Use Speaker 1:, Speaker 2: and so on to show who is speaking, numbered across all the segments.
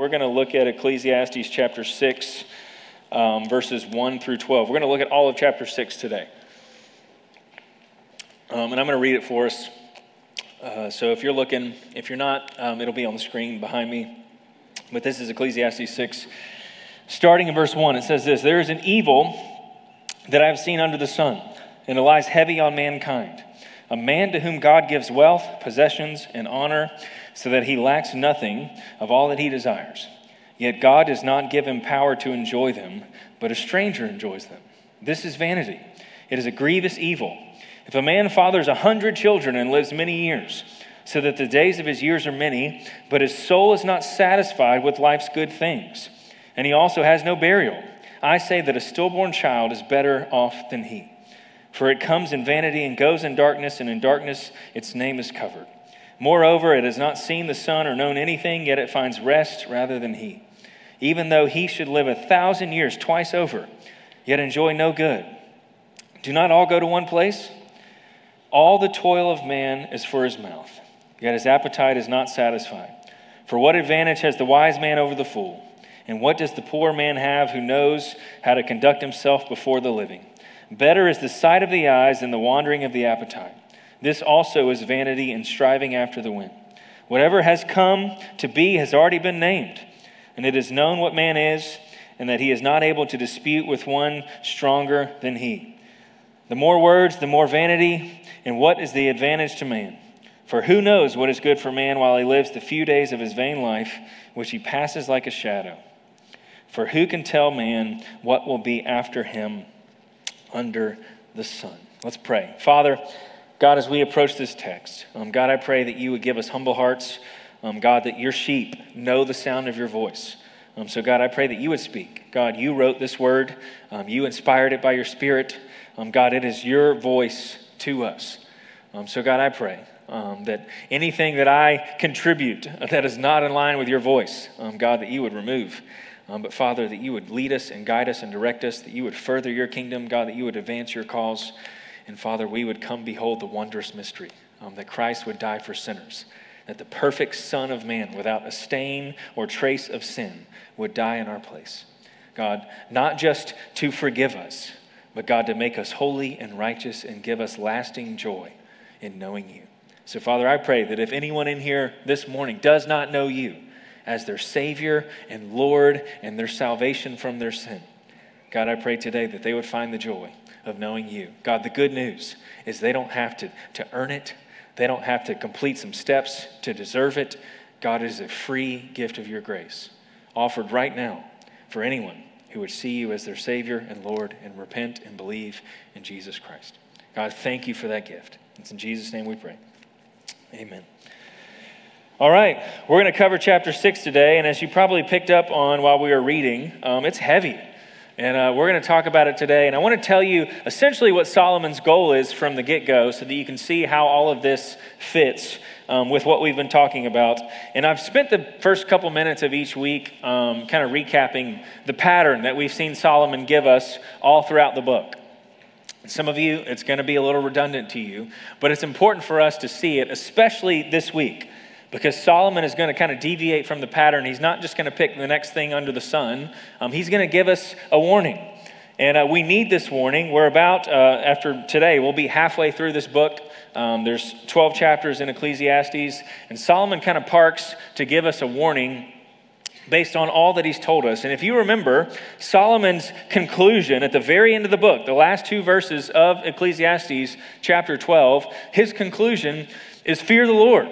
Speaker 1: We're going to look at Ecclesiastes chapter 6, um, verses 1 through 12. We're going to look at all of chapter 6 today. Um, and I'm going to read it for us. Uh, so if you're looking, if you're not, um, it'll be on the screen behind me. But this is Ecclesiastes 6. Starting in verse 1, it says this There is an evil that I have seen under the sun, and it lies heavy on mankind. A man to whom God gives wealth, possessions, and honor so that he lacks nothing of all that he desires. Yet God does not give him power to enjoy them, but a stranger enjoys them. This is vanity. It is a grievous evil. If a man fathers a hundred children and lives many years, so that the days of his years are many, but his soul is not satisfied with life's good things, and he also has no burial, I say that a stillborn child is better off than he. For it comes in vanity and goes in darkness, and in darkness its name is covered. Moreover, it has not seen the sun or known anything, yet it finds rest rather than he. Even though he should live a thousand years twice over, yet enjoy no good. Do not all go to one place? All the toil of man is for his mouth, yet his appetite is not satisfied. For what advantage has the wise man over the fool? And what does the poor man have who knows how to conduct himself before the living? Better is the sight of the eyes than the wandering of the appetite. This also is vanity and striving after the wind. Whatever has come to be has already been named, and it is known what man is, and that he is not able to dispute with one stronger than he. The more words, the more vanity, and what is the advantage to man? For who knows what is good for man while he lives the few days of his vain life, which he passes like a shadow? For who can tell man what will be after him under the sun? Let's pray. Father, God, as we approach this text, um, God, I pray that you would give us humble hearts. Um, God, that your sheep know the sound of your voice. Um, so, God, I pray that you would speak. God, you wrote this word, um, you inspired it by your spirit. Um, God, it is your voice to us. Um, so, God, I pray that anything that I contribute that is not in line with your voice, God, that you would remove. But Father, that you would lead us and guide us and direct us, that you would further your kingdom, God, that you would advance your cause. And Father, we would come behold the wondrous mystery um, that Christ would die for sinners, that the perfect Son of Man, without a stain or trace of sin, would die in our place. God, not just to forgive us, but God, to make us holy and righteous and give us lasting joy in knowing you. So, Father, I pray that if anyone in here this morning does not know you as their Savior and Lord and their salvation from their sin, God, I pray today that they would find the joy of knowing you. God, the good news is they don't have to, to earn it, they don't have to complete some steps to deserve it. God is a free gift of your grace, offered right now for anyone who would see you as their Savior and Lord and repent and believe in Jesus Christ. God, thank you for that gift. It's in Jesus' name we pray. Amen. All right, we're going to cover chapter 6 today, and as you probably picked up on while we were reading, um, it's heavy. And uh, we're going to talk about it today. And I want to tell you essentially what Solomon's goal is from the get go so that you can see how all of this fits um, with what we've been talking about. And I've spent the first couple minutes of each week um, kind of recapping the pattern that we've seen Solomon give us all throughout the book. Some of you, it's going to be a little redundant to you, but it's important for us to see it, especially this week because Solomon is going to kind of deviate from the pattern. He's not just going to pick the next thing under the sun, um, he's going to give us a warning. And uh, we need this warning. We're about, uh, after today, we'll be halfway through this book. Um, there's 12 chapters in Ecclesiastes, and Solomon kind of parks to give us a warning based on all that he's told us. And if you remember, Solomon's conclusion at the very end of the book, the last two verses of Ecclesiastes chapter 12, his conclusion is fear the Lord.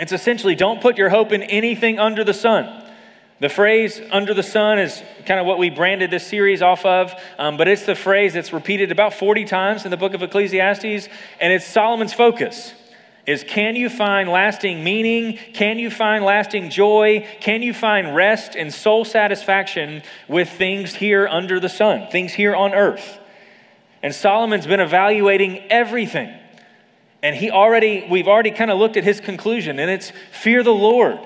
Speaker 1: It's essentially don't put your hope in anything under the sun. The phrase under the sun is kind of what we branded this series off of, um, but it's the phrase that's repeated about 40 times in the book of Ecclesiastes, and it's Solomon's focus is can you find lasting meaning? Can you find lasting joy? Can you find rest and soul satisfaction with things here under the sun, things here on earth? And Solomon's been evaluating everything and he already, we've already kind of looked at his conclusion, and it's fear the Lord.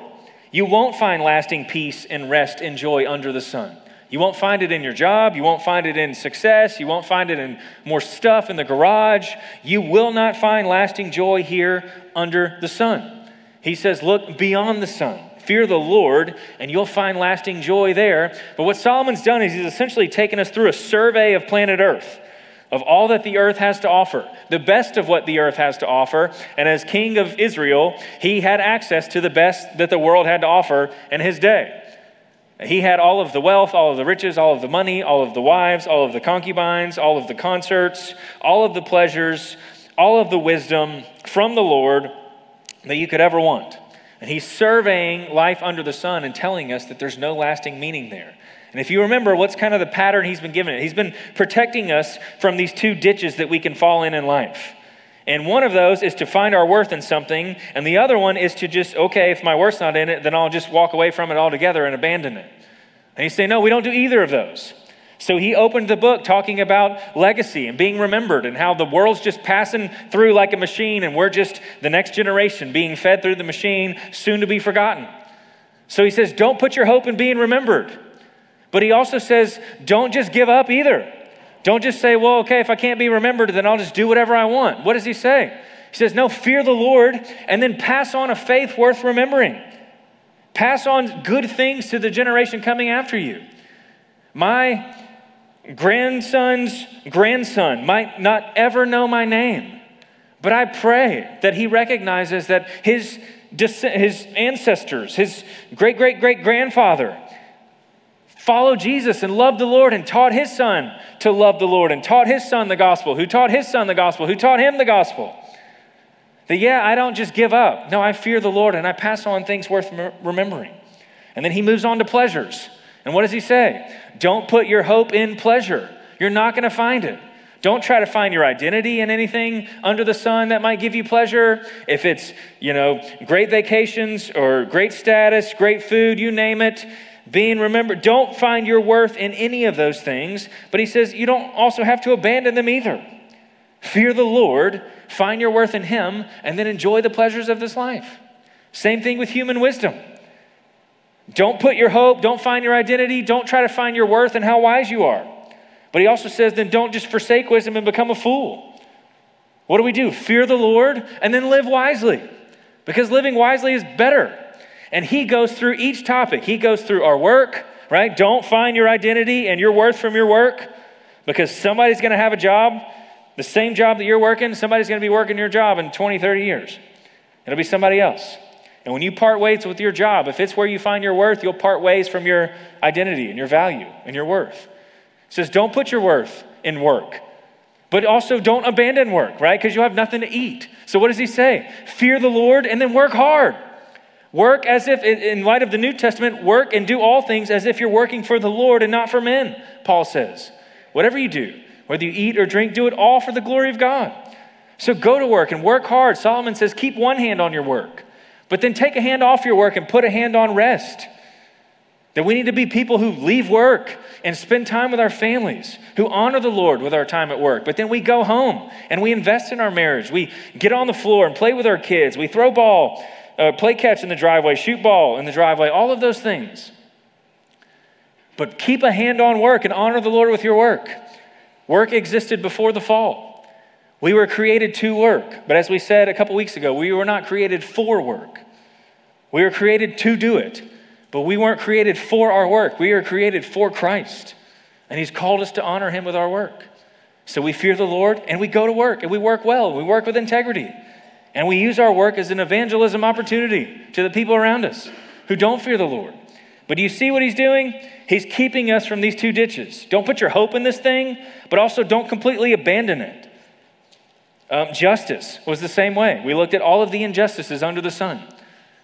Speaker 1: You won't find lasting peace and rest and joy under the sun. You won't find it in your job. You won't find it in success. You won't find it in more stuff in the garage. You will not find lasting joy here under the sun. He says, Look beyond the sun. Fear the Lord, and you'll find lasting joy there. But what Solomon's done is he's essentially taken us through a survey of planet Earth of all that the earth has to offer, the best of what the earth has to offer. And as king of Israel, he had access to the best that the world had to offer in his day. He had all of the wealth, all of the riches, all of the money, all of the wives, all of the concubines, all of the concerts, all of the pleasures, all of the wisdom from the Lord that you could ever want. And he's surveying life under the sun and telling us that there's no lasting meaning there. And if you remember, what's kind of the pattern he's been giving it? He's been protecting us from these two ditches that we can fall in in life. And one of those is to find our worth in something, and the other one is to just, okay, if my worth's not in it, then I'll just walk away from it altogether and abandon it. And he's saying, no, we don't do either of those. So he opened the book talking about legacy and being remembered and how the world's just passing through like a machine and we're just the next generation being fed through the machine, soon to be forgotten. So he says, don't put your hope in being remembered. But he also says, don't just give up either. Don't just say, well, okay, if I can't be remembered, then I'll just do whatever I want. What does he say? He says, no, fear the Lord and then pass on a faith worth remembering. Pass on good things to the generation coming after you. My grandson's grandson might not ever know my name, but I pray that he recognizes that his, his ancestors, his great great great grandfather, followed Jesus and loved the Lord and taught his son to love the Lord and taught his son the gospel, who taught his son the gospel, who taught him the gospel. That, yeah, I don't just give up. No, I fear the Lord and I pass on things worth remembering. And then he moves on to pleasures. And what does he say? Don't put your hope in pleasure. You're not going to find it. Don't try to find your identity in anything under the sun that might give you pleasure. If it's, you know, great vacations or great status, great food, you name it, being remembered. Don't find your worth in any of those things, but he says you don't also have to abandon them either. Fear the Lord, find your worth in Him, and then enjoy the pleasures of this life. Same thing with human wisdom. Don't put your hope, don't find your identity, don't try to find your worth in how wise you are. But he also says, then don't just forsake wisdom and become a fool. What do we do? Fear the Lord and then live wisely. Because living wisely is better. And he goes through each topic. He goes through our work, right? Don't find your identity and your worth from your work because somebody's going to have a job, the same job that you're working, somebody's going to be working your job in 20, 30 years. It'll be somebody else. And when you part ways with your job, if it's where you find your worth, you'll part ways from your identity and your value and your worth. It says, don't put your worth in work, but also don't abandon work, right? Because you'll have nothing to eat. So what does he say? Fear the Lord and then work hard. Work as if, in light of the New Testament, work and do all things as if you're working for the Lord and not for men, Paul says. Whatever you do, whether you eat or drink, do it all for the glory of God. So go to work and work hard. Solomon says, keep one hand on your work, but then take a hand off your work and put a hand on rest. That we need to be people who leave work and spend time with our families, who honor the Lord with our time at work. But then we go home and we invest in our marriage. We get on the floor and play with our kids. We throw ball uh, play catch in the driveway, shoot ball in the driveway, all of those things. But keep a hand on work and honor the Lord with your work. Work existed before the fall. We were created to work, but as we said a couple weeks ago, we were not created for work. We were created to do it, but we weren't created for our work. We were created for Christ, and He's called us to honor Him with our work. So we fear the Lord and we go to work and we work well, we work with integrity. And we use our work as an evangelism opportunity to the people around us who don't fear the Lord. But do you see what he's doing? He's keeping us from these two ditches. Don't put your hope in this thing, but also don't completely abandon it. Um, justice was the same way. We looked at all of the injustices under the sun.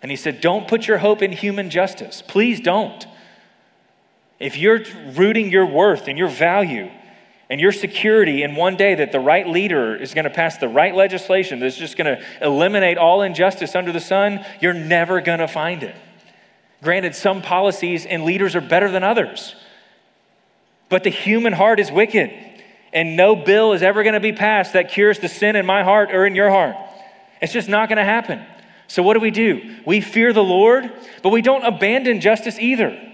Speaker 1: And he said, Don't put your hope in human justice. Please don't. If you're rooting your worth and your value and your security in one day that the right leader is going to pass the right legislation that's just going to eliminate all injustice under the sun, you're never going to find it. Granted, some policies and leaders are better than others, but the human heart is wicked, and no bill is ever going to be passed that cures the sin in my heart or in your heart. It's just not going to happen. So, what do we do? We fear the Lord, but we don't abandon justice either.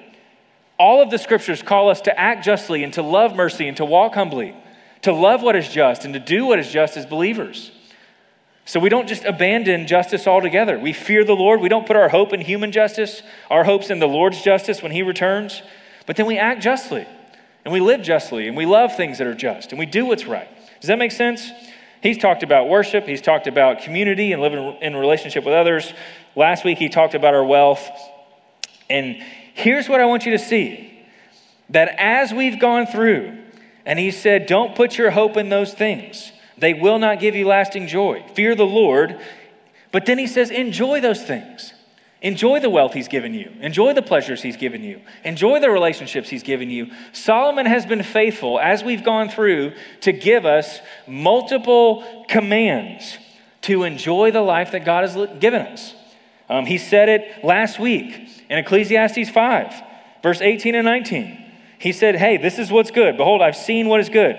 Speaker 1: All of the scriptures call us to act justly and to love mercy and to walk humbly, to love what is just and to do what is just as believers. So we don't just abandon justice altogether. We fear the Lord. We don't put our hope in human justice, our hopes in the Lord's justice when He returns. But then we act justly and we live justly and we love things that are just and we do what's right. Does that make sense? He's talked about worship, he's talked about community and living in relationship with others. Last week he talked about our wealth. And here's what I want you to see that as we've gone through, and he said, Don't put your hope in those things. They will not give you lasting joy. Fear the Lord. But then he says, Enjoy those things. Enjoy the wealth he's given you. Enjoy the pleasures he's given you. Enjoy the relationships he's given you. Solomon has been faithful as we've gone through to give us multiple commands to enjoy the life that God has given us. Um, he said it last week in Ecclesiastes 5, verse 18 and 19. He said, Hey, this is what's good. Behold, I've seen what is good.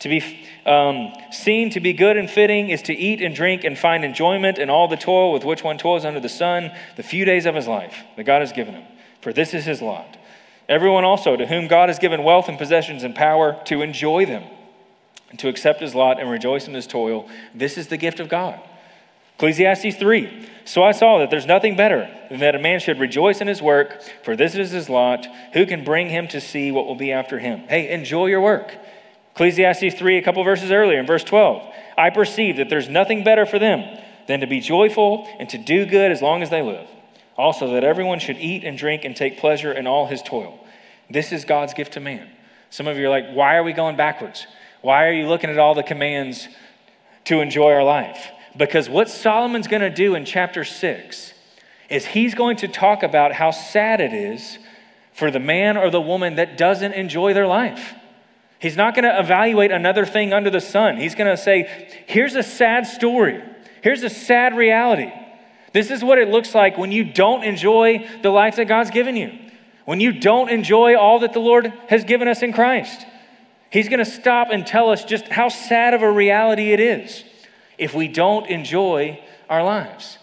Speaker 1: To be um, seen to be good and fitting is to eat and drink and find enjoyment in all the toil with which one toils under the sun, the few days of his life that God has given him. For this is his lot. Everyone also to whom God has given wealth and possessions and power to enjoy them and to accept his lot and rejoice in his toil, this is the gift of God. Ecclesiastes 3. So I saw that there's nothing better than that a man should rejoice in his work, for this is his lot. Who can bring him to see what will be after him? Hey, enjoy your work. Ecclesiastes 3, a couple verses earlier, in verse 12. I perceive that there's nothing better for them than to be joyful and to do good as long as they live. Also, that everyone should eat and drink and take pleasure in all his toil. This is God's gift to man. Some of you are like, why are we going backwards? Why are you looking at all the commands to enjoy our life? Because what Solomon's going to do in chapter 6 is he's going to talk about how sad it is for the man or the woman that doesn't enjoy their life. He's not going to evaluate another thing under the sun. He's going to say, here's a sad story. Here's a sad reality. This is what it looks like when you don't enjoy the life that God's given you, when you don't enjoy all that the Lord has given us in Christ. He's going to stop and tell us just how sad of a reality it is if we don't enjoy our lives.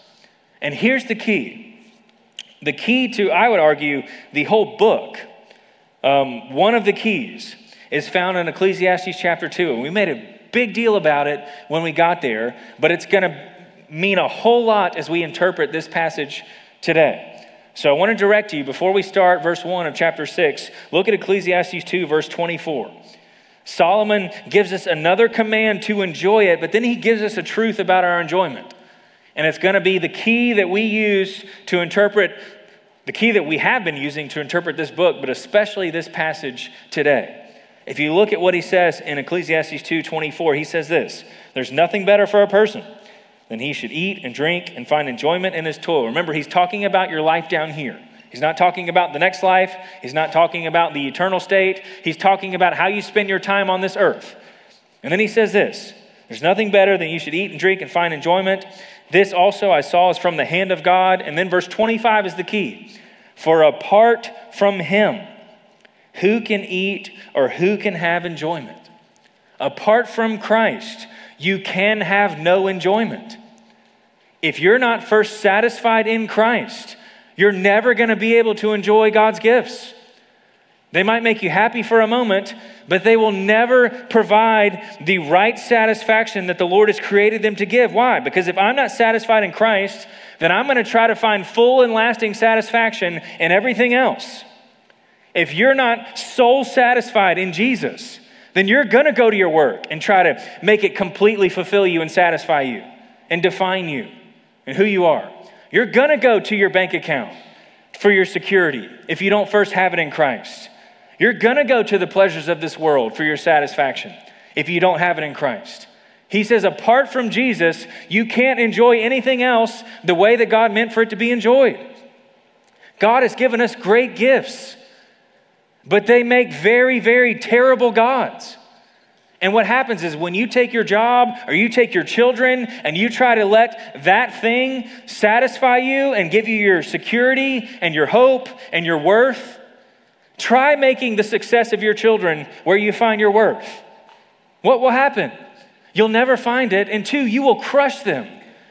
Speaker 1: And here's the key the key to, I would argue, the whole book. Um, one of the keys is found in Ecclesiastes chapter 2. And we made a big deal about it when we got there, but it's going to mean a whole lot as we interpret this passage today. So I want to direct you, before we start verse 1 of chapter 6, look at Ecclesiastes 2, verse 24. Solomon gives us another command to enjoy it, but then he gives us a truth about our enjoyment. And it's going to be the key that we use to interpret, the key that we have been using to interpret this book, but especially this passage today. If you look at what he says in Ecclesiastes 2:24, he says this: There's nothing better for a person than he should eat and drink and find enjoyment in his toil. Remember, he's talking about your life down here. He's not talking about the next life. He's not talking about the eternal state. He's talking about how you spend your time on this earth. And then he says this There's nothing better than you should eat and drink and find enjoyment. This also I saw is from the hand of God. And then verse 25 is the key. For apart from him, who can eat or who can have enjoyment? Apart from Christ, you can have no enjoyment. If you're not first satisfied in Christ, you're never going to be able to enjoy God's gifts. They might make you happy for a moment, but they will never provide the right satisfaction that the Lord has created them to give. Why? Because if I'm not satisfied in Christ, then I'm going to try to find full and lasting satisfaction in everything else. If you're not soul satisfied in Jesus, then you're going to go to your work and try to make it completely fulfill you and satisfy you and define you and who you are. You're going to go to your bank account for your security if you don't first have it in Christ. You're going to go to the pleasures of this world for your satisfaction if you don't have it in Christ. He says, apart from Jesus, you can't enjoy anything else the way that God meant for it to be enjoyed. God has given us great gifts but they make very, very terrible gods. And what happens is when you take your job or you take your children and you try to let that thing satisfy you and give you your security and your hope and your worth, try making the success of your children where you find your worth. What will happen? You'll never find it. And two, you will crush them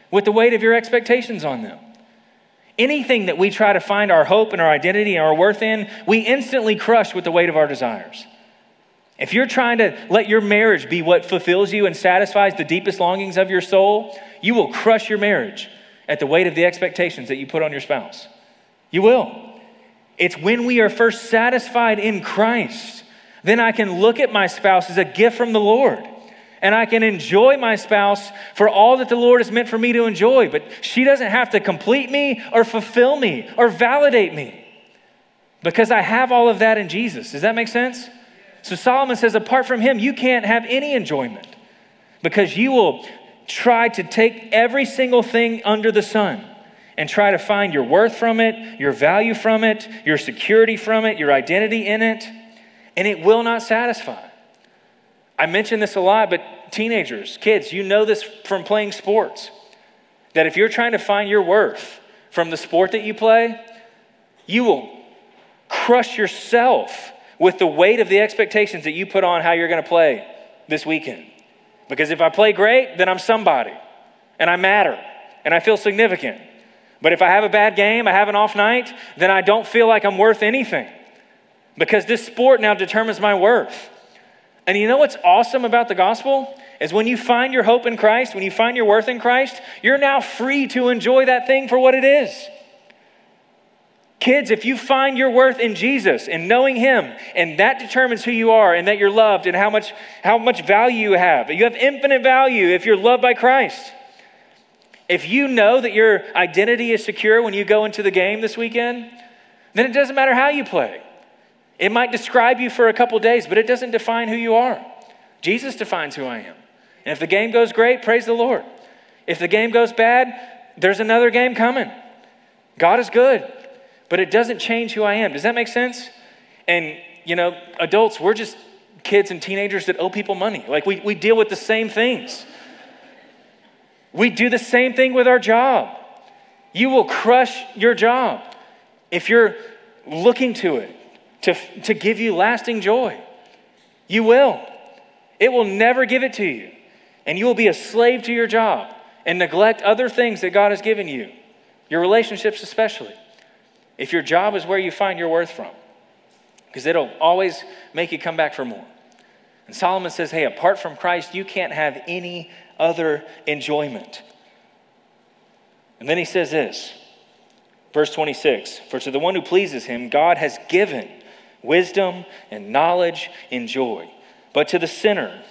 Speaker 1: with the weight of your expectations on them. Anything that we try to find our hope and our identity and our worth in, we instantly crush with the weight of our desires. If you're trying to let your marriage be what fulfills you and satisfies the deepest longings of your soul, you will crush your marriage at the weight of the expectations that you put on your spouse. You will. It's when we are first satisfied in Christ, then I can look at my spouse as a gift from the Lord. And I can enjoy my spouse for all that the Lord has meant for me to enjoy. But she doesn't have to complete me or fulfill me or validate me because I have all of that in Jesus. Does that make sense? So Solomon says, apart from him, you can't have any enjoyment because you will try to take every single thing under the sun and try to find your worth from it, your value from it, your security from it, your identity in it, and it will not satisfy. I mention this a lot, but teenagers, kids, you know this from playing sports. That if you're trying to find your worth from the sport that you play, you will crush yourself with the weight of the expectations that you put on how you're going to play this weekend. Because if I play great, then I'm somebody and I matter and I feel significant. But if I have a bad game, I have an off night, then I don't feel like I'm worth anything because this sport now determines my worth. And you know what's awesome about the gospel? Is when you find your hope in Christ, when you find your worth in Christ, you're now free to enjoy that thing for what it is. Kids, if you find your worth in Jesus and knowing Him, and that determines who you are and that you're loved and how much, how much value you have, you have infinite value if you're loved by Christ. If you know that your identity is secure when you go into the game this weekend, then it doesn't matter how you play. It might describe you for a couple days, but it doesn't define who you are. Jesus defines who I am. And if the game goes great, praise the Lord. If the game goes bad, there's another game coming. God is good, but it doesn't change who I am. Does that make sense? And, you know, adults, we're just kids and teenagers that owe people money. Like, we, we deal with the same things. We do the same thing with our job. You will crush your job if you're looking to it to, to give you lasting joy. You will. It will never give it to you. And you will be a slave to your job and neglect other things that God has given you, your relationships especially, if your job is where you find your worth from, because it'll always make you come back for more. And Solomon says, hey, apart from Christ, you can't have any other enjoyment. And then he says this, verse 26 For to the one who pleases him, God has given wisdom and knowledge and joy. But to the sinner,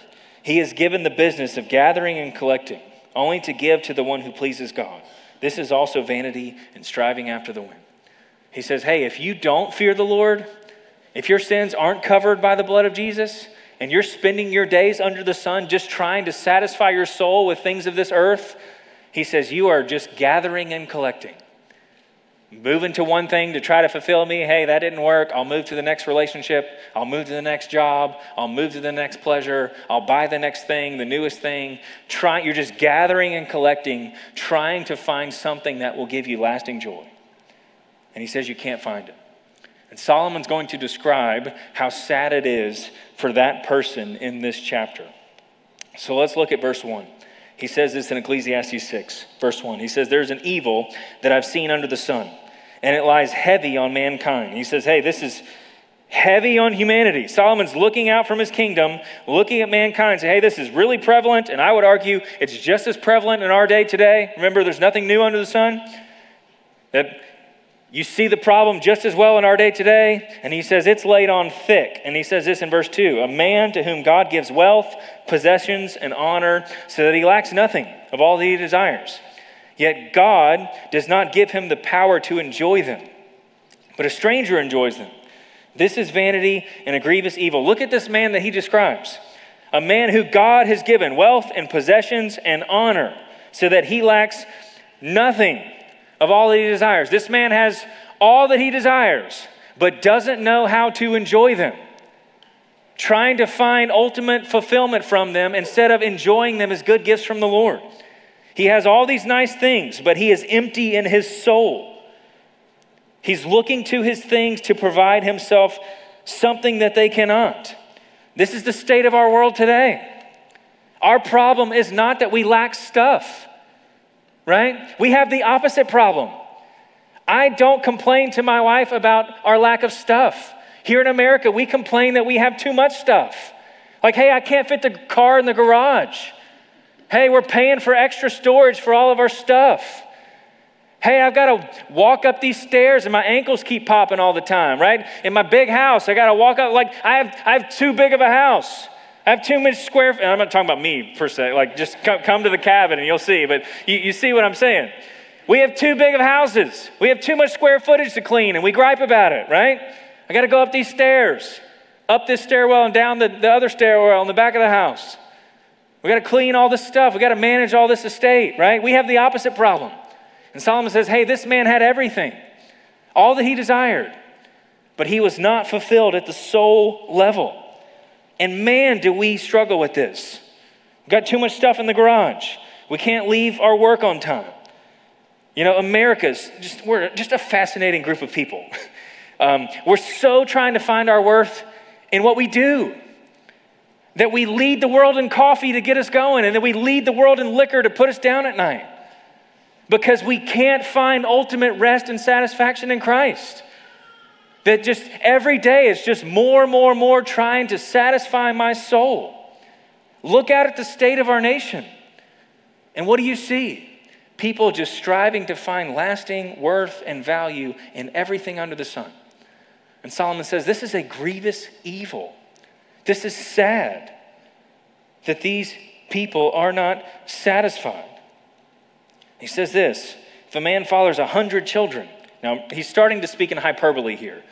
Speaker 1: he has given the business of gathering and collecting, only to give to the one who pleases God. This is also vanity and striving after the wind. He says, Hey, if you don't fear the Lord, if your sins aren't covered by the blood of Jesus, and you're spending your days under the sun just trying to satisfy your soul with things of this earth, he says, You are just gathering and collecting moving to one thing to try to fulfill me. Hey, that didn't work. I'll move to the next relationship. I'll move to the next job. I'll move to the next pleasure. I'll buy the next thing, the newest thing. Try, you're just gathering and collecting, trying to find something that will give you lasting joy. And he says you can't find it. And Solomon's going to describe how sad it is for that person in this chapter. So let's look at verse 1. He says this in Ecclesiastes 6, verse 1. He says, There's an evil that I've seen under the sun and it lies heavy on mankind. He says, hey, this is heavy on humanity. Solomon's looking out from his kingdom, looking at mankind, say, hey, this is really prevalent, and I would argue it's just as prevalent in our day today. Remember, there's nothing new under the sun. That you see the problem just as well in our day today. And he says it's laid on thick. And he says this in verse 2 A man to whom God gives wealth, possessions, and honor, so that he lacks nothing of all that he desires. Yet God does not give him the power to enjoy them, but a stranger enjoys them. This is vanity and a grievous evil. Look at this man that he describes a man who God has given wealth and possessions and honor, so that he lacks nothing of all that he desires. This man has all that he desires, but doesn't know how to enjoy them. Trying to find ultimate fulfillment from them instead of enjoying them as good gifts from the Lord. He has all these nice things, but he is empty in his soul. He's looking to his things to provide himself something that they cannot. This is the state of our world today. Our problem is not that we lack stuff, right? We have the opposite problem. I don't complain to my wife about our lack of stuff. Here in America, we complain that we have too much stuff. Like, hey, I can't fit the car in the garage. Hey, we're paying for extra storage for all of our stuff. Hey, I've got to walk up these stairs and my ankles keep popping all the time, right? In my big house, I got to walk up like I have, I have too big of a house. I have too much square, and I'm not talking about me per se, like just come, come to the cabin and you'll see, but you, you see what I'm saying. We have too big of houses. We have too much square footage to clean and we gripe about it, right? I got to go up these stairs, up this stairwell and down the, the other stairwell in the back of the house. We got to clean all this stuff. We got to manage all this estate, right? We have the opposite problem. And Solomon says, hey, this man had everything, all that he desired, but he was not fulfilled at the soul level. And man, do we struggle with this. We've got too much stuff in the garage. We can't leave our work on time. You know, America's just, we're just a fascinating group of people. Um, we're so trying to find our worth in what we do that we lead the world in coffee to get us going, and that we lead the world in liquor to put us down at night because we can't find ultimate rest and satisfaction in Christ. That just every day is just more and more and more trying to satisfy my soul. Look out at the state of our nation. And what do you see? People just striving to find lasting worth and value in everything under the sun. And Solomon says this is a grievous evil. This is sad that these people are not satisfied. He says this if a man fathers a hundred children, now he's starting to speak in hyperbole here.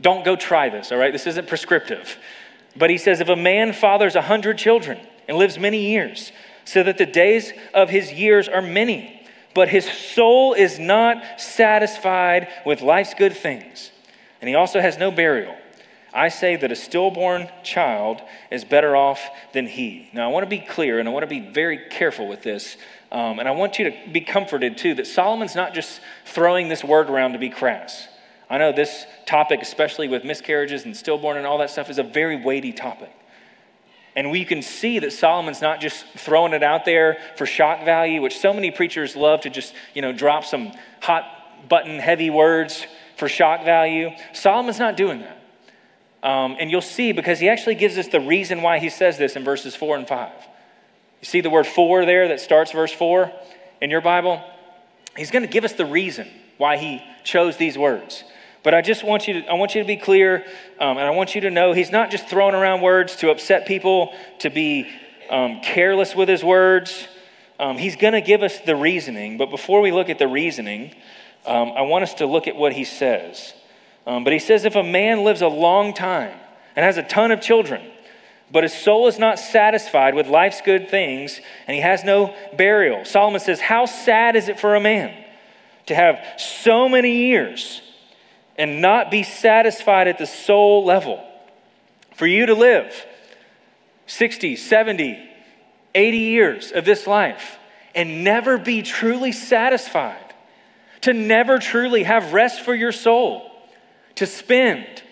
Speaker 1: Don't go try this, all right? This isn't prescriptive. But he says, if a man fathers a hundred children and lives many years, so that the days of his years are many, but his soul is not satisfied with life's good things, and he also has no burial, I say that a stillborn child is better off than he. Now, I want to be clear and I want to be very careful with this. Um, and I want you to be comforted too that Solomon's not just throwing this word around to be crass. I know this topic, especially with miscarriages and stillborn and all that stuff, is a very weighty topic. And we can see that Solomon's not just throwing it out there for shock value, which so many preachers love to just, you know, drop some hot button heavy words for shock value. Solomon's not doing that. Um, and you'll see because he actually gives us the reason why he says this in verses four and five. You see the word for there that starts verse four in your Bible? He's going to give us the reason why he chose these words. But I just want you to, I want you to be clear, um, and I want you to know he's not just throwing around words to upset people, to be um, careless with his words. Um, he's going to give us the reasoning. But before we look at the reasoning, um, I want us to look at what he says. Um, but he says if a man lives a long time and has a ton of children, but his soul is not satisfied with life's good things, and he has no burial. Solomon says, How sad is it for a man to have so many years and not be satisfied at the soul level. For you to live 60, 70, 80 years of this life and never be truly satisfied, to never truly have rest for your soul, to spend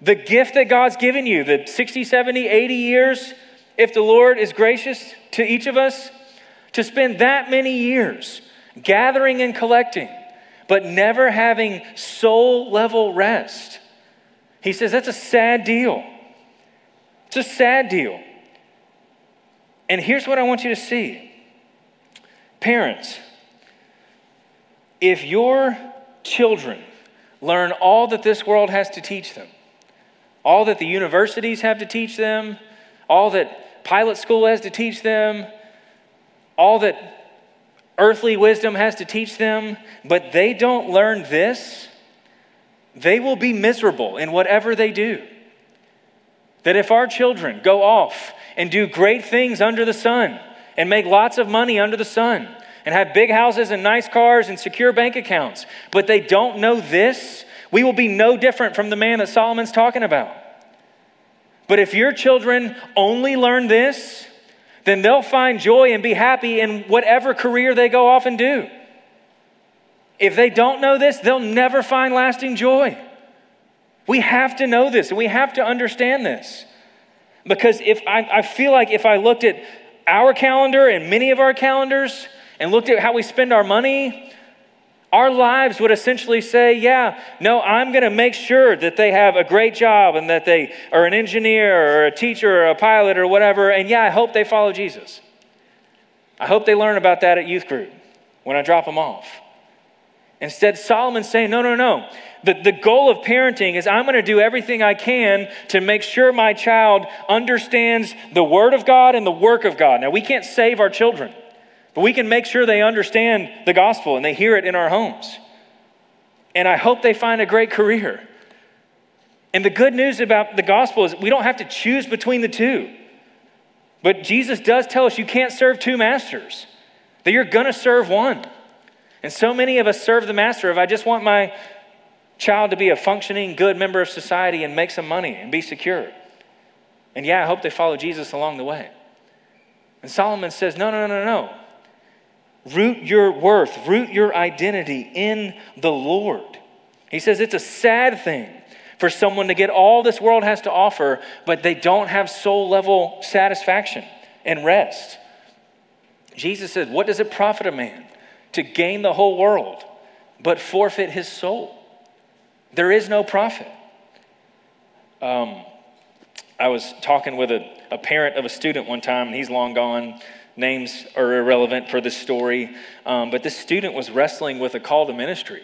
Speaker 1: the gift that God's given you, the 60, 70, 80 years, if the Lord is gracious to each of us, to spend that many years gathering and collecting but never having soul level rest. He says that's a sad deal. It's a sad deal. And here's what I want you to see parents, if your children learn all that this world has to teach them, all that the universities have to teach them, all that pilot school has to teach them, all that earthly wisdom has to teach them, but they don't learn this, they will be miserable in whatever they do. That if our children go off and do great things under the sun and make lots of money under the sun and have big houses and nice cars and secure bank accounts, but they don't know this, we will be no different from the man that Solomon's talking about. But if your children only learn this, then they'll find joy and be happy in whatever career they go off and do. If they don't know this, they'll never find lasting joy. We have to know this and we have to understand this. Because if I, I feel like if I looked at our calendar and many of our calendars and looked at how we spend our money, Our lives would essentially say, yeah, no, I'm going to make sure that they have a great job and that they are an engineer or a teacher or a pilot or whatever. And yeah, I hope they follow Jesus. I hope they learn about that at youth group when I drop them off. Instead, Solomon's saying, no, no, no. The, the goal of parenting is I'm going to do everything I can to make sure my child understands the Word of God and the work of God. Now, we can't save our children, but we can make sure they understand the gospel and they hear it in our homes. And I hope they find a great career. And the good news about the gospel is we don't have to choose between the two. But Jesus does tell us you can't serve two masters, that you're going to serve one. And so many of us serve the master of I just want my child to be a functioning, good member of society and make some money and be secure. And yeah, I hope they follow Jesus along the way. And Solomon says, no, no, no, no, no. Root your worth, root your identity in the Lord. He says it's a sad thing for someone to get all this world has to offer, but they don't have soul level satisfaction and rest. Jesus said, What does it profit a man to gain the whole world but forfeit his soul? There is no profit. Um, I was talking with a, a parent of a student one time, and he's long gone. Names are irrelevant for this story. Um, but this student was wrestling with a call to ministry.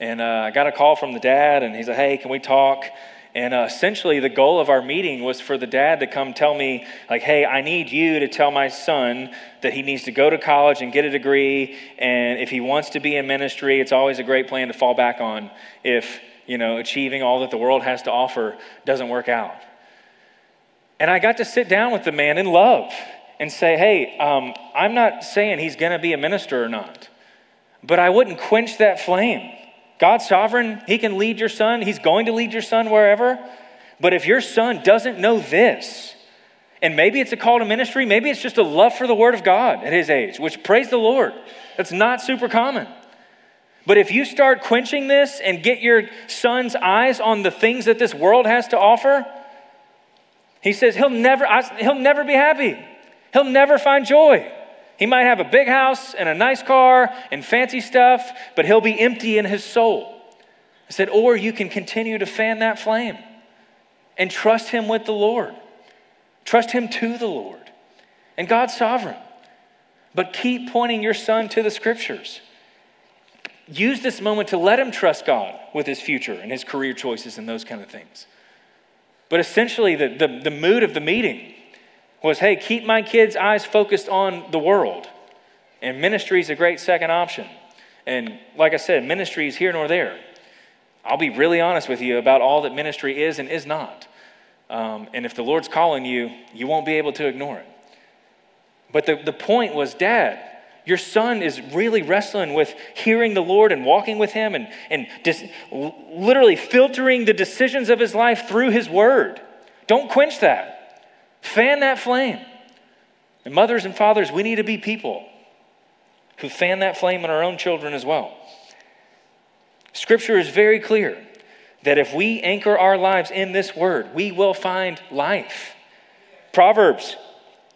Speaker 1: And uh, I got a call from the dad, and he said, Hey, can we talk? And uh, essentially, the goal of our meeting was for the dad to come tell me, like, hey, I need you to tell my son that he needs to go to college and get a degree. And if he wants to be in ministry, it's always a great plan to fall back on if, you know, achieving all that the world has to offer doesn't work out. And I got to sit down with the man in love and say, hey, um, I'm not saying he's going to be a minister or not, but I wouldn't quench that flame. God's sovereign. He can lead your son. He's going to lead your son wherever. But if your son doesn't know this, and maybe it's a call to ministry, maybe it's just a love for the Word of God at his age, which praise the Lord. That's not super common. But if you start quenching this and get your son's eyes on the things that this world has to offer, he says he'll never, he'll never be happy. He'll never find joy. He might have a big house and a nice car and fancy stuff, but he'll be empty in his soul. I said, or you can continue to fan that flame and trust him with the Lord. Trust him to the Lord. And God's sovereign. But keep pointing your son to the scriptures. Use this moment to let him trust God with his future and his career choices and those kind of things. But essentially, the, the, the mood of the meeting was hey, keep my kids' eyes focused on the world. And ministry is a great second option. And like I said, ministry is here nor there. I'll be really honest with you about all that ministry is and is not. Um, and if the Lord's calling you, you won't be able to ignore it. But the, the point was, Dad, your son is really wrestling with hearing the Lord and walking with Him and, and dis- literally filtering the decisions of his life through His Word. Don't quench that. Fan that flame. And mothers and fathers, we need to be people who fan that flame in our own children as well. Scripture is very clear that if we anchor our lives in this word, we will find life. Proverbs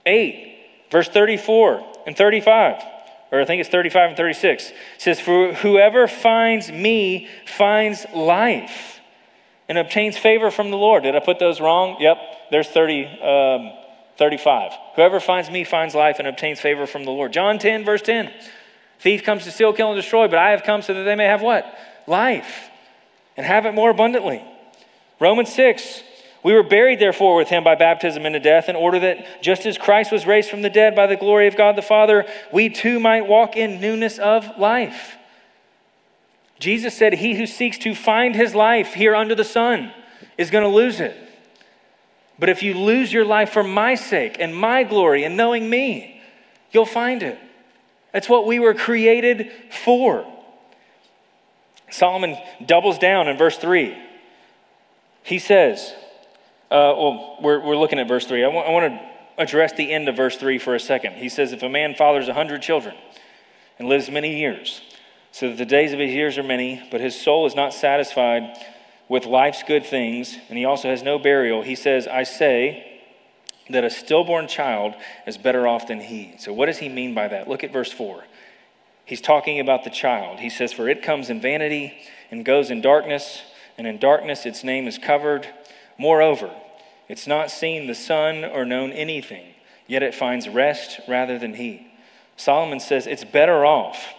Speaker 1: 8, verse 34 and 35, or I think it's 35 and 36, says, For whoever finds me finds life and obtains favor from the Lord. Did I put those wrong? Yep, there's 30, um, 35. Whoever finds me finds life and obtains favor from the Lord. John 10, verse 10. Thief comes to steal, kill, and destroy, but I have come so that they may have what? Life, and have it more abundantly. Romans 6. We were buried, therefore, with him by baptism into death, in order that just as Christ was raised from the dead by the glory of God the Father, we too might walk in newness of life. Jesus said, He who seeks to find his life here under the sun is going to lose it. But if you lose your life for my sake and my glory and knowing me, you'll find it. That's what we were created for. Solomon doubles down in verse 3. He says, uh, well, we're, we're looking at verse 3. I want, to address the end of verse 3 for a second. He says, If a man fathers a hundred children and lives many years, so that the days of his years are many, but his soul is not satisfied with life's good things, and he also has no burial. He says, I say that a stillborn child is better off than he. So, what does he mean by that? Look at verse 4. he's talking about the child. He says, For it comes in vanity and goes in darkness, and in darkness its name is covered. Moreover, it's not seen the sun or known anything, yet it finds rest rather than he. Solomon says, It's better off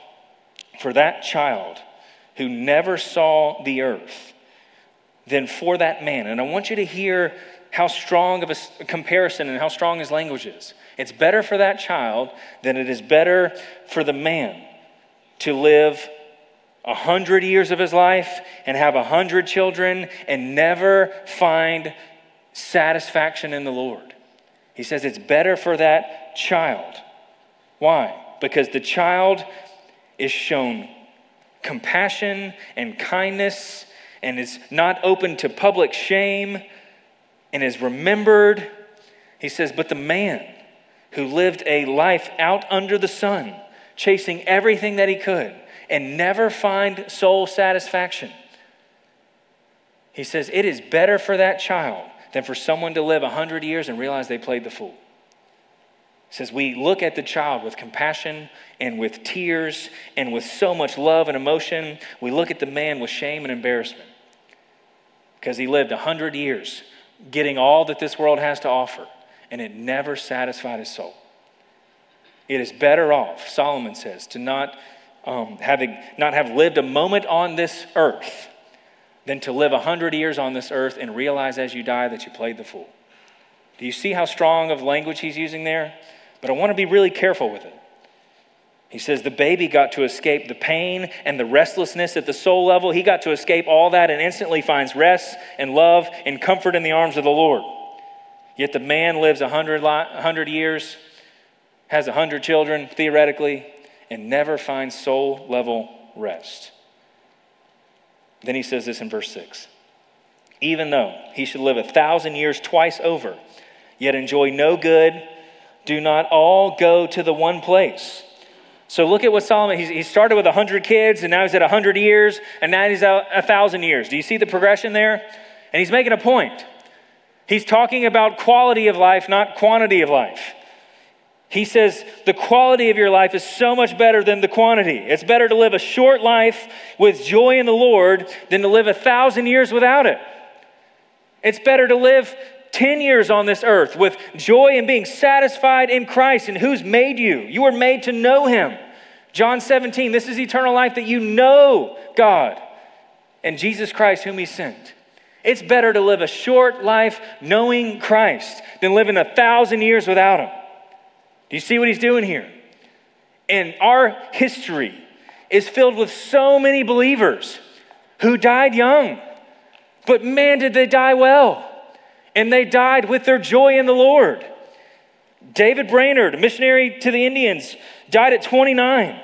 Speaker 1: for that child who never saw the earth than for that man. And I want you to hear how strong of a comparison and how strong his language is. It's better for that child than it is better for the man to live a hundred years of his life and have a hundred children and never find satisfaction in the Lord. He says it's better for that child. Why? Because the child is shown compassion and kindness and is not open to public shame and is remembered. He says, But the man who lived a life out under the sun, chasing everything that he could, and never find soul satisfaction. He says, It is better for that child than for someone to live 100 years and realize they played the fool. He says, We look at the child with compassion and with tears and with so much love and emotion. We look at the man with shame and embarrassment because he lived 100 years getting all that this world has to offer, and it never satisfied his soul. It is better off, Solomon says, to not, um, having, not have lived a moment on this earth than to live 100 years on this earth and realize as you die that you played the fool. Do you see how strong of language he's using there? But I want to be really careful with it. He says the baby got to escape the pain and the restlessness at the soul level. He got to escape all that and instantly finds rest and love and comfort in the arms of the Lord. Yet the man lives 100, 100 years, has 100 children, theoretically, and never finds soul level rest. Then he says this in verse 6 Even though he should live a thousand years twice over, yet enjoy no good, do not all go to the one place so look at what Solomon, he started with 100 kids, and now he's at 100 years, and now he's at 1,000 years. Do you see the progression there? And he's making a point. He's talking about quality of life, not quantity of life. He says the quality of your life is so much better than the quantity. It's better to live a short life with joy in the Lord than to live a thousand years without it. It's better to live 10 years on this earth with joy and being satisfied in Christ and who's made you. You were made to know Him. John 17, this is eternal life that you know God and Jesus Christ, whom He sent. It's better to live a short life knowing Christ than living a thousand years without Him. Do you see what He's doing here? And our history is filled with so many believers who died young, but man, did they die well and they died with their joy in the Lord. David Brainerd, missionary to the Indians, died at 29.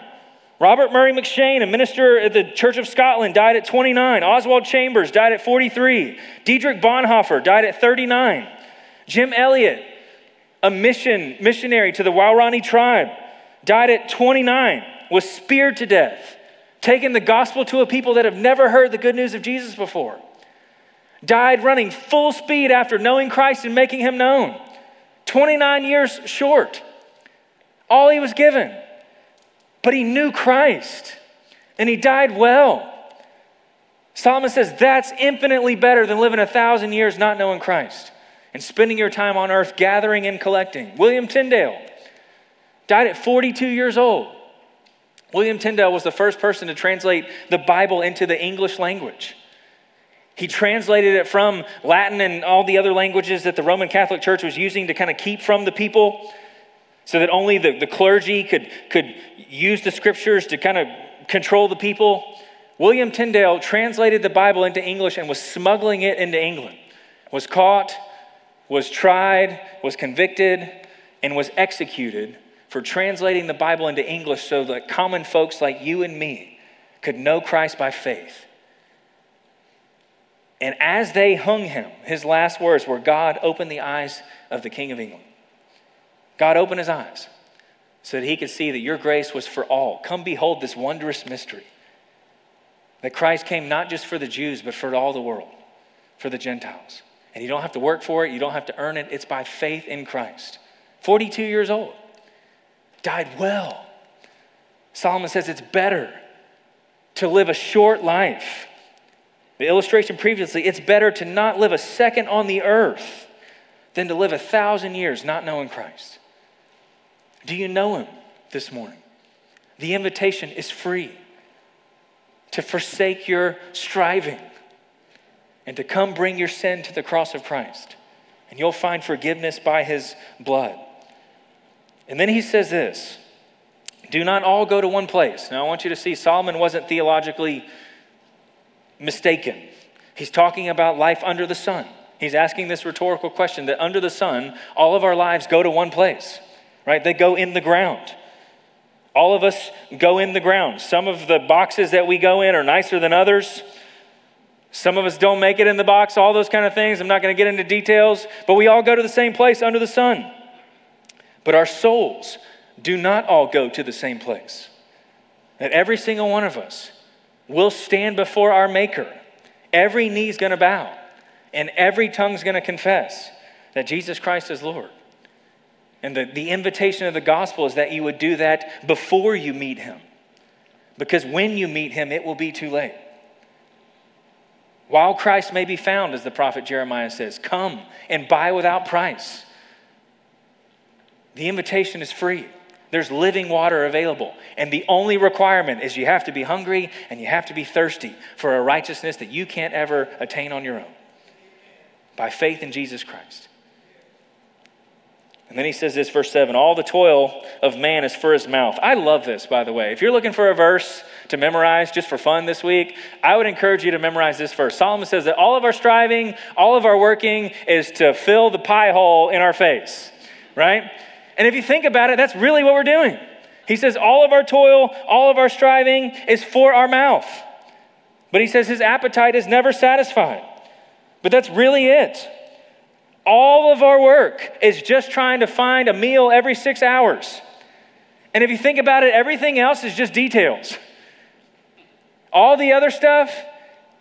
Speaker 1: Robert Murray McCheyne, a minister at the Church of Scotland, died at 29. Oswald Chambers died at 43. Dietrich Bonhoeffer died at 39. Jim Elliot, a mission missionary to the Waorani tribe, died at 29, was speared to death, taking the gospel to a people that have never heard the good news of Jesus before died running full speed after knowing Christ and making him known. 29 years short. All he was given. But he knew Christ and he died well. Solomon says that's infinitely better than living a thousand years not knowing Christ and spending your time on earth gathering and collecting. William Tyndale died at 42 years old. William Tyndale was the first person to translate the Bible into the English language. He translated it from Latin and all the other languages that the Roman Catholic Church was using to kind of keep from the people so that only the, the clergy could, could use the scriptures to kind of control the people. William Tyndale translated the Bible into English and was smuggling it into England, was caught, was tried, was convicted, and was executed for translating the Bible into English so that common folks like you and me could know Christ by faith. And as they hung him, his last words were God opened the eyes of the King of England. God opened his eyes so that he could see that your grace was for all. Come behold this wondrous mystery that Christ came not just for the Jews, but for all the world, for the Gentiles. And you don't have to work for it, you don't have to earn it. It's by faith in Christ. 42 years old, died well. Solomon says it's better to live a short life. The illustration previously, it's better to not live a second on the earth than to live a thousand years not knowing Christ. Do you know him this morning? The invitation is free to forsake your striving and to come bring your sin to the cross of Christ. And you'll find forgiveness by his blood. And then he says this do not all go to one place. Now, I want you to see Solomon wasn't theologically mistaken. He's talking about life under the sun. He's asking this rhetorical question that under the sun, all of our lives go to one place, right? They go in the ground. All of us go in the ground. Some of the boxes that we go in are nicer than others. Some of us don't make it in the box, all those kind of things. I'm not going to get into details, but we all go to the same place under the sun. But our souls do not all go to the same place. That every single one of us will stand before our Maker. Every knee is going to bow, and every tongue is going to confess that Jesus Christ is Lord. And the, the invitation of the gospel is that you would do that before you meet him. Because when you meet him, it will be too late. While Christ may be found, as the prophet Jeremiah says, come and buy without price. The invitation is free. There's living water available. And the only requirement is you have to be hungry and you have to be thirsty for a righteousness that you can't ever attain on your own by faith in Jesus Christ. And then he says this, verse 7 All the toil of man is for his mouth. I love this, by the way. If you're looking for a verse to memorize just for fun this week, I would encourage you to memorize this verse. Solomon says that all of our striving, all of our working is to fill the pie hole in our face, right? And if you think about it, that's really what we're doing. He says all of our toil, all of our striving is for our mouth. But he says his appetite is never satisfied. But that's really it. All of our work is just trying to find a meal every six hours. And if you think about it, everything else is just details. All the other stuff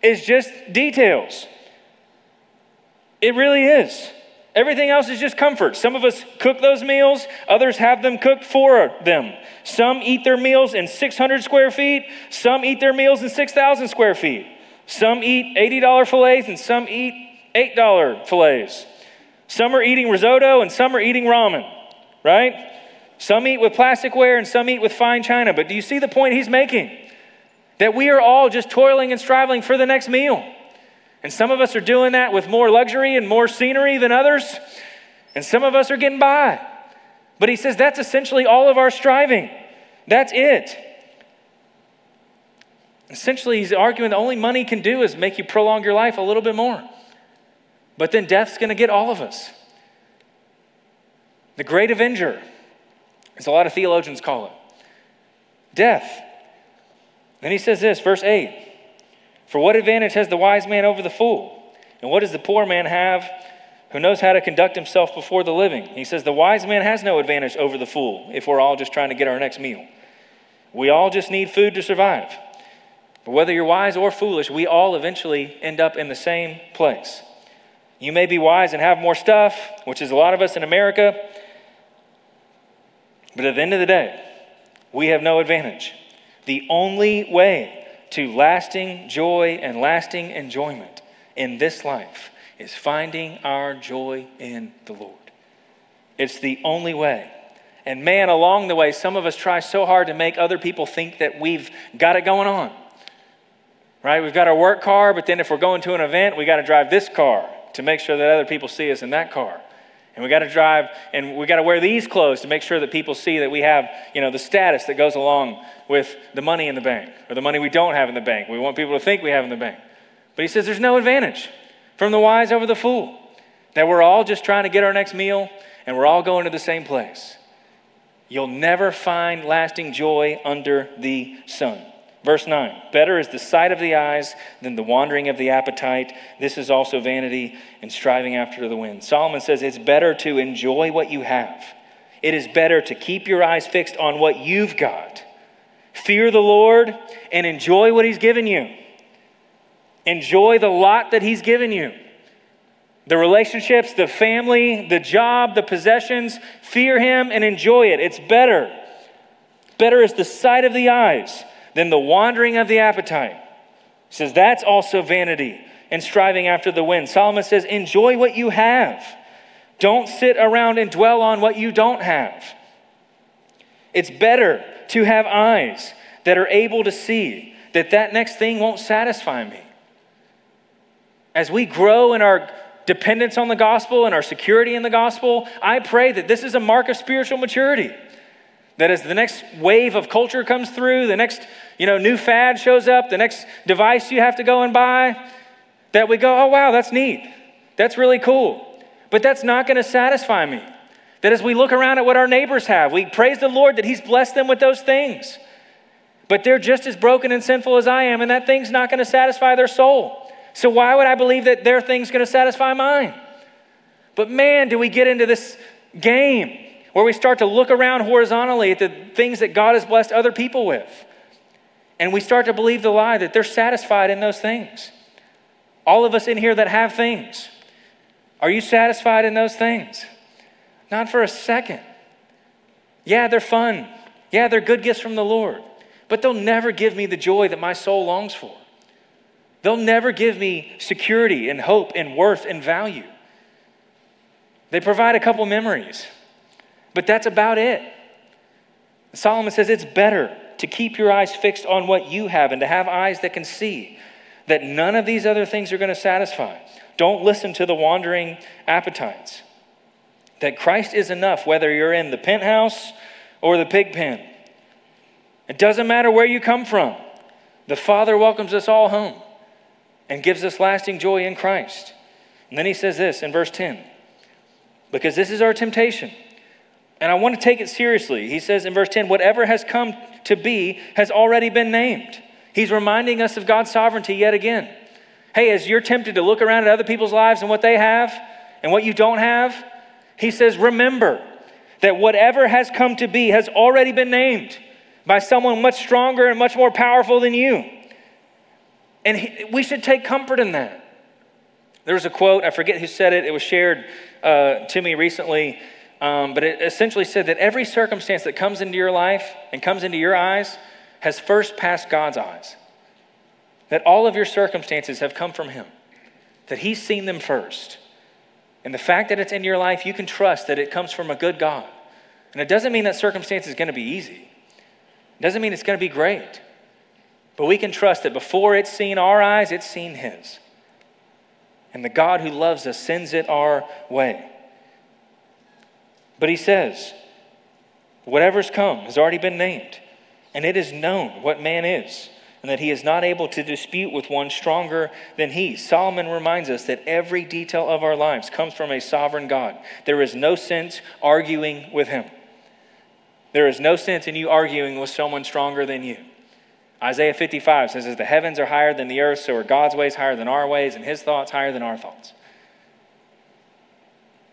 Speaker 1: is just details. It really is. Everything else is just comfort. Some of us cook those meals, others have them cooked for them. Some eat their meals in 600 square feet, some eat their meals in 6,000 square feet. Some eat $80 fillets and some eat $8 fillets. Some are eating risotto and some are eating ramen, right? Some eat with plasticware and some eat with fine china. But do you see the point he's making? That we are all just toiling and striving for the next meal. And some of us are doing that with more luxury and more scenery than others. And some of us are getting by. But he says that's essentially all of our striving. That's it. Essentially, he's arguing the only money can do is make you prolong your life a little bit more. But then death's going to get all of us. The great avenger, as a lot of theologians call it, death. Then he says this, verse 8 For what advantage has the wise man over the fool? And what does the poor man have who knows how to conduct himself before the living? He says, The wise man has no advantage over the fool if we're all just trying to get our next meal. We all just need food to survive. But whether you're wise or foolish, we all eventually end up in the same place. You may be wise and have more stuff, which is a lot of us in America, but at the end of the day, we have no advantage. The only way to lasting joy and lasting enjoyment in this life is finding our joy in the Lord. It's the only way. And man, along the way, some of us try so hard to make other people think that we've got it going on. Right? We've got our work car, but then if we're going to an event, we got to drive this car to make sure that other people see us in that car. And we got to drive and we got to wear these clothes to make sure that people see that we have, you know, the status that goes along with the money in the bank or the money we don't have in the bank. We want people to think we have in the bank. But he says there's no advantage from the wise over the fool. That we're all just trying to get our next meal and we're all going to the same place. You'll never find lasting joy under the sun. Verse 9 Better is the sight of the eyes than the wandering of the appetite. This is also vanity and striving after the wind. Solomon says it's better to enjoy what you have, it is better to keep your eyes fixed on what you've got. Fear the Lord and enjoy what He's given you. Enjoy the lot that He's given you the relationships, the family, the job, the possessions. Fear Him and enjoy it. It's better. Better is the sight of the eyes than the wandering of the appetite. He says, That's also vanity and striving after the wind. Solomon says, Enjoy what you have. Don't sit around and dwell on what you don't have. It's better to have eyes that are able to see that that next thing won't satisfy me. As we grow in our dependence on the gospel and our security in the gospel, I pray that this is a mark of spiritual maturity. That as the next wave of culture comes through, the next you know, new fad shows up, the next device you have to go and buy, that we go, oh, wow, that's neat. That's really cool. But that's not going to satisfy me. That as we look around at what our neighbors have, we praise the Lord that He's blessed them with those things. But they're just as broken and sinful as I am, and that thing's not going to satisfy their soul. So why would I believe that their thing's going to satisfy mine? But man, do we get into this game where we start to look around horizontally at the things that God has blessed other people with. And we start to believe the lie that they're satisfied in those things. All of us in here that have things, are you satisfied in those things? Not for a second. Yeah, they're fun. Yeah, they're good gifts from the Lord. But they'll never give me the joy that my soul longs for. They'll never give me security and hope and worth and value. They provide a couple memories. But that's about it. Solomon says it's better to keep your eyes fixed on what you have and to have eyes that can see that none of these other things are going to satisfy. Don't listen to the wandering appetites. That Christ is enough, whether you're in the penthouse or the pig pen. It doesn't matter where you come from. The Father welcomes us all home and gives us lasting joy in Christ. And then he says this in verse 10 because this is our temptation and I want to take it seriously. He says in verse 10 whatever has come to be has already been named. He's reminding us of God's sovereignty yet again. Hey, as you're tempted to look around at other people's lives and what they have and what you don't have, he says, remember that whatever has come to be has already been named by someone much stronger and much more powerful than you. And he, we should take comfort in that. There was a quote, I forget who said it, it was shared uh, to me recently. Um, but it essentially said that every circumstance that comes into your life and comes into your eyes has first passed God's eyes. That all of your circumstances have come from Him, that He's seen them first. And the fact that it's in your life, you can trust that it comes from a good God. And it doesn't mean that circumstance is going to be easy, it doesn't mean it's going to be great. But we can trust that before it's seen our eyes, it's seen His. And the God who loves us sends it our way. But he says, whatever's come has already been named, and it is known what man is, and that he is not able to dispute with one stronger than he. Solomon reminds us that every detail of our lives comes from a sovereign God. There is no sense arguing with him. There is no sense in you arguing with someone stronger than you. Isaiah 55 says, As the heavens are higher than the earth, so are God's ways higher than our ways, and his thoughts higher than our thoughts.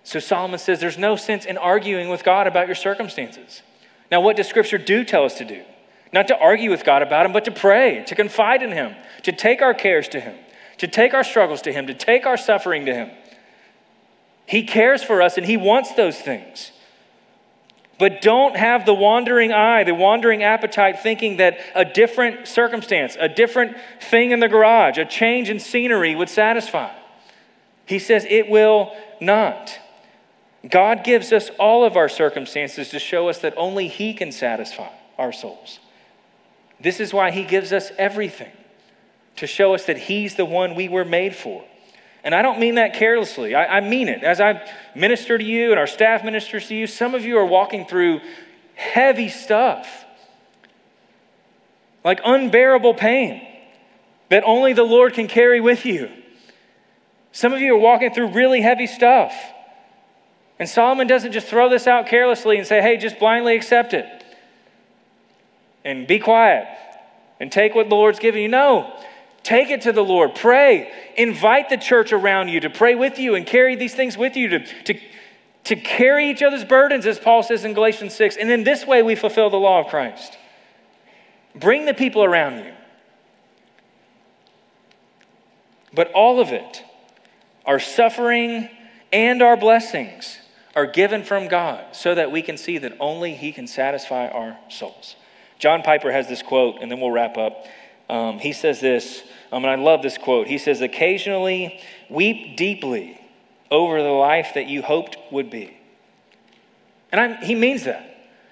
Speaker 1: So Solomon says there's no sense in arguing with God about your circumstances. Now, what does Scripture do tell us to do? Not to argue with God about Him, but to pray, to confide in Him, to take our cares to Him, to take our struggles to Him, to take our suffering to Him. He cares for us and He wants those things. But don't have the wandering eye, the wandering appetite, thinking that a different circumstance, a different thing in the garage, a change in scenery would satisfy. He says it will not. God gives us all of our circumstances to show us that only He can satisfy our souls. This is why He gives us everything, to show us that He's the one we were made for. And I don't mean that carelessly, I, I mean it. As I minister to you and our staff ministers to you, some of you are walking through heavy stuff, like unbearable pain that only the Lord can carry with you. Some of you are walking through really heavy stuff. And Solomon doesn't just throw this out carelessly and say, hey, just blindly accept it and be quiet and take what the Lord's giving you. No, take it to the Lord. Pray. Invite the church around you to pray with you and carry these things with you, to, to, to carry each other's burdens, as Paul says in Galatians 6. And in this way, we fulfill the law of Christ. Bring the people around you. But all of it, our suffering and our blessings, are given from God so that we can see that only He can satisfy our souls. John Piper has this quote, and then we'll wrap up. Um, he says this, um, and I love this quote. He says, Occasionally weep deeply over the life that you hoped would be. And I'm, he means that.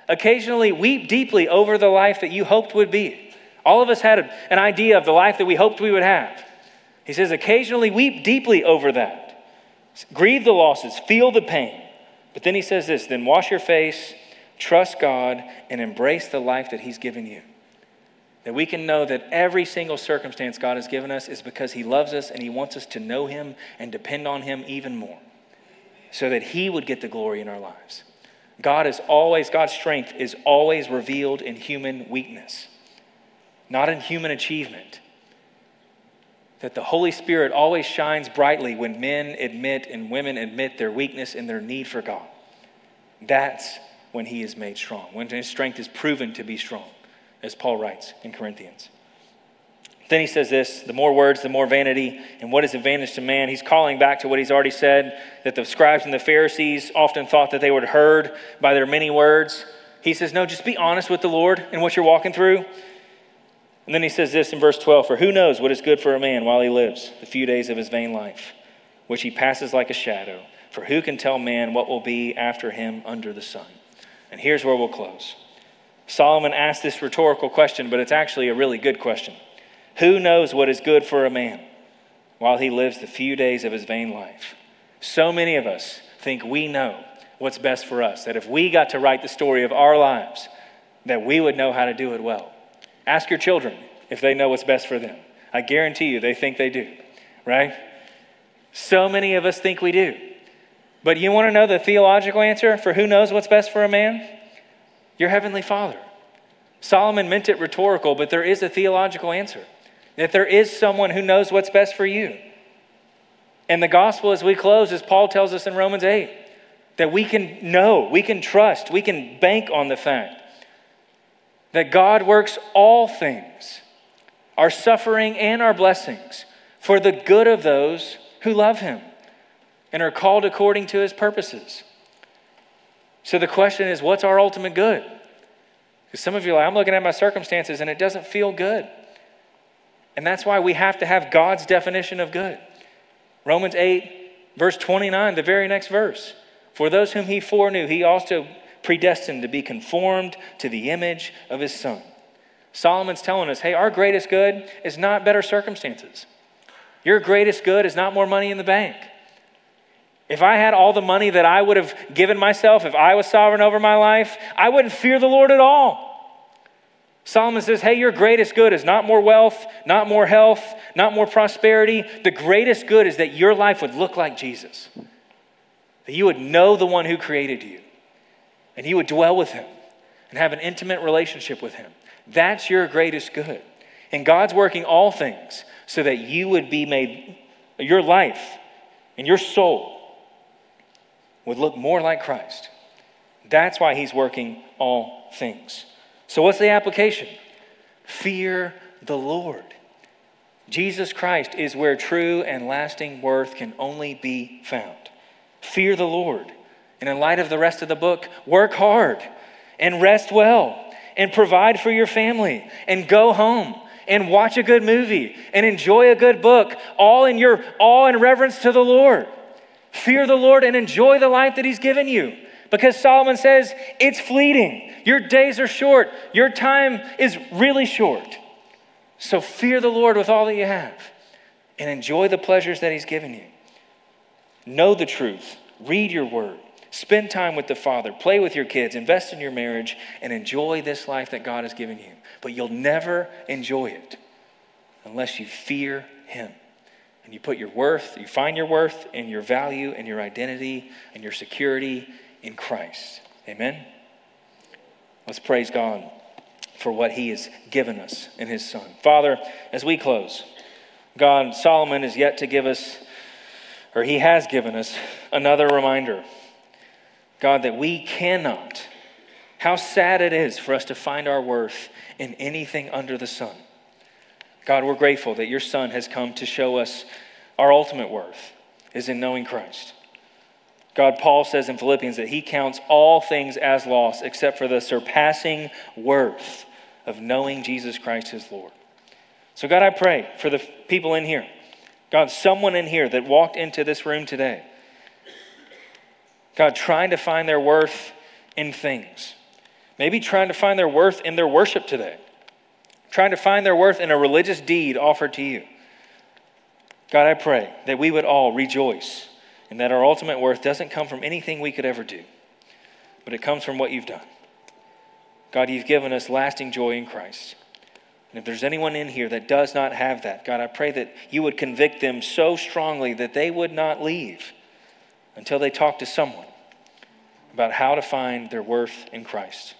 Speaker 1: Occasionally weep deeply over the life that you hoped would be. All of us had a, an idea of the life that we hoped we would have. He says, occasionally weep deeply over that. Grieve the losses, feel the pain. But then he says this then wash your face, trust God, and embrace the life that He's given you. That we can know that every single circumstance God has given us is because He loves us and He wants us to know Him and depend on Him even more so that He would get the glory in our lives. God is always, God's strength is always revealed in human weakness, not in human achievement. That the Holy Spirit always shines brightly when men admit and women admit their weakness and their need for God. That's when He is made strong, when His strength is proven to be strong as Paul writes in Corinthians. Then he says this the more words, the more vanity. And what is advantage to man? He's calling back to what he's already said that the scribes and the Pharisees often thought that they were heard by their many words. He says, No, just be honest with the Lord and what you're walking through. And then he says this in verse 12 For who knows what is good for a man while he lives, the few days of his vain life, which he passes like a shadow? For who can tell man what will be after him under the sun? And here's where we'll close. Solomon asked this rhetorical question, but it's actually a really good question. Who knows what is good for a man while he lives the few days of his vain life? So many of us think we know what's best for us, that if we got to write the story of our lives, that we would know how to do it well. Ask your children if they know what's best for them. I guarantee you they think they do, right? So many of us think we do. But you want to know the theological answer for who knows what's best for a man? your heavenly Father. Solomon meant it rhetorical, but there is a theological answer that there is someone who knows what's best for you. And the gospel, as we close, as Paul tells us in Romans 8, that we can know, we can trust, we can bank on the fact that God works all things, our suffering and our blessings, for the good of those who love Him and are called according to His purposes. So the question is, what's our ultimate good? Because some of you are like, I'm looking at my circumstances and it doesn't feel good. And that's why we have to have God's definition of good. Romans 8, verse 29, the very next verse. For those whom he foreknew, he also predestined to be conformed to the image of his son. Solomon's telling us, hey, our greatest good is not better circumstances. Your greatest good is not more money in the bank. If I had all the money that I would have given myself, if I was sovereign over my life, I wouldn't fear the Lord at all. Solomon says, Hey, your greatest good is not more wealth, not more health, not more prosperity. The greatest good is that your life would look like Jesus, that you would know the one who created you, and you would dwell with him and have an intimate relationship with him. That's your greatest good. And God's working all things so that you would be made, your life and your soul would look more like Christ. That's why he's working all things. So, what's the application? Fear the Lord. Jesus Christ is where true and lasting worth can only be found. Fear the Lord. And in light of the rest of the book, work hard and rest well and provide for your family and go home and watch a good movie and enjoy a good book, all in your all in reverence to the Lord. Fear the Lord and enjoy the life that He's given you. Because Solomon says it's fleeting. Your days are short. Your time is really short. So fear the Lord with all that you have and enjoy the pleasures that He's given you. Know the truth. Read your word. Spend time with the Father. Play with your kids. Invest in your marriage and enjoy this life that God has given you. But you'll never enjoy it unless you fear Him and you put your worth, you find your worth and your value and your identity and your security in Christ. Amen? Let's praise God for what He has given us in His Son. Father, as we close, God, Solomon is yet to give us, or He has given us, another reminder. God, that we cannot, how sad it is for us to find our worth in anything under the sun. God, we're grateful that your Son has come to show us our ultimate worth is in knowing Christ. God, Paul says in Philippians that he counts all things as loss except for the surpassing worth of knowing Jesus Christ his Lord. So, God, I pray for the people in here. God, someone in here that walked into this room today, God, trying to find their worth in things. Maybe trying to find their worth in their worship today, trying to find their worth in a religious deed offered to you. God, I pray that we would all rejoice and that our ultimate worth doesn't come from anything we could ever do, but it comes from what you've done. God, you've given us lasting joy in Christ. And if there's anyone in here that does not have that, God, I pray that you would convict them so strongly that they would not leave until they talk to someone about how to find their worth in Christ,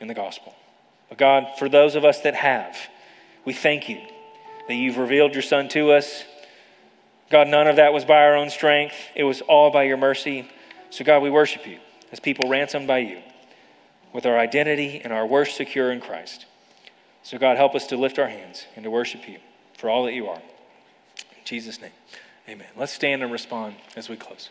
Speaker 1: in the gospel. But God, for those of us that have, we thank you that you've revealed your Son to us. God, none of that was by our own strength, it was all by your mercy. So, God, we worship you as people ransomed by you with our identity and our worth secure in Christ. So, God, help us to lift our hands and to worship you for all that you are. In Jesus' name, amen. Let's stand and respond as we close.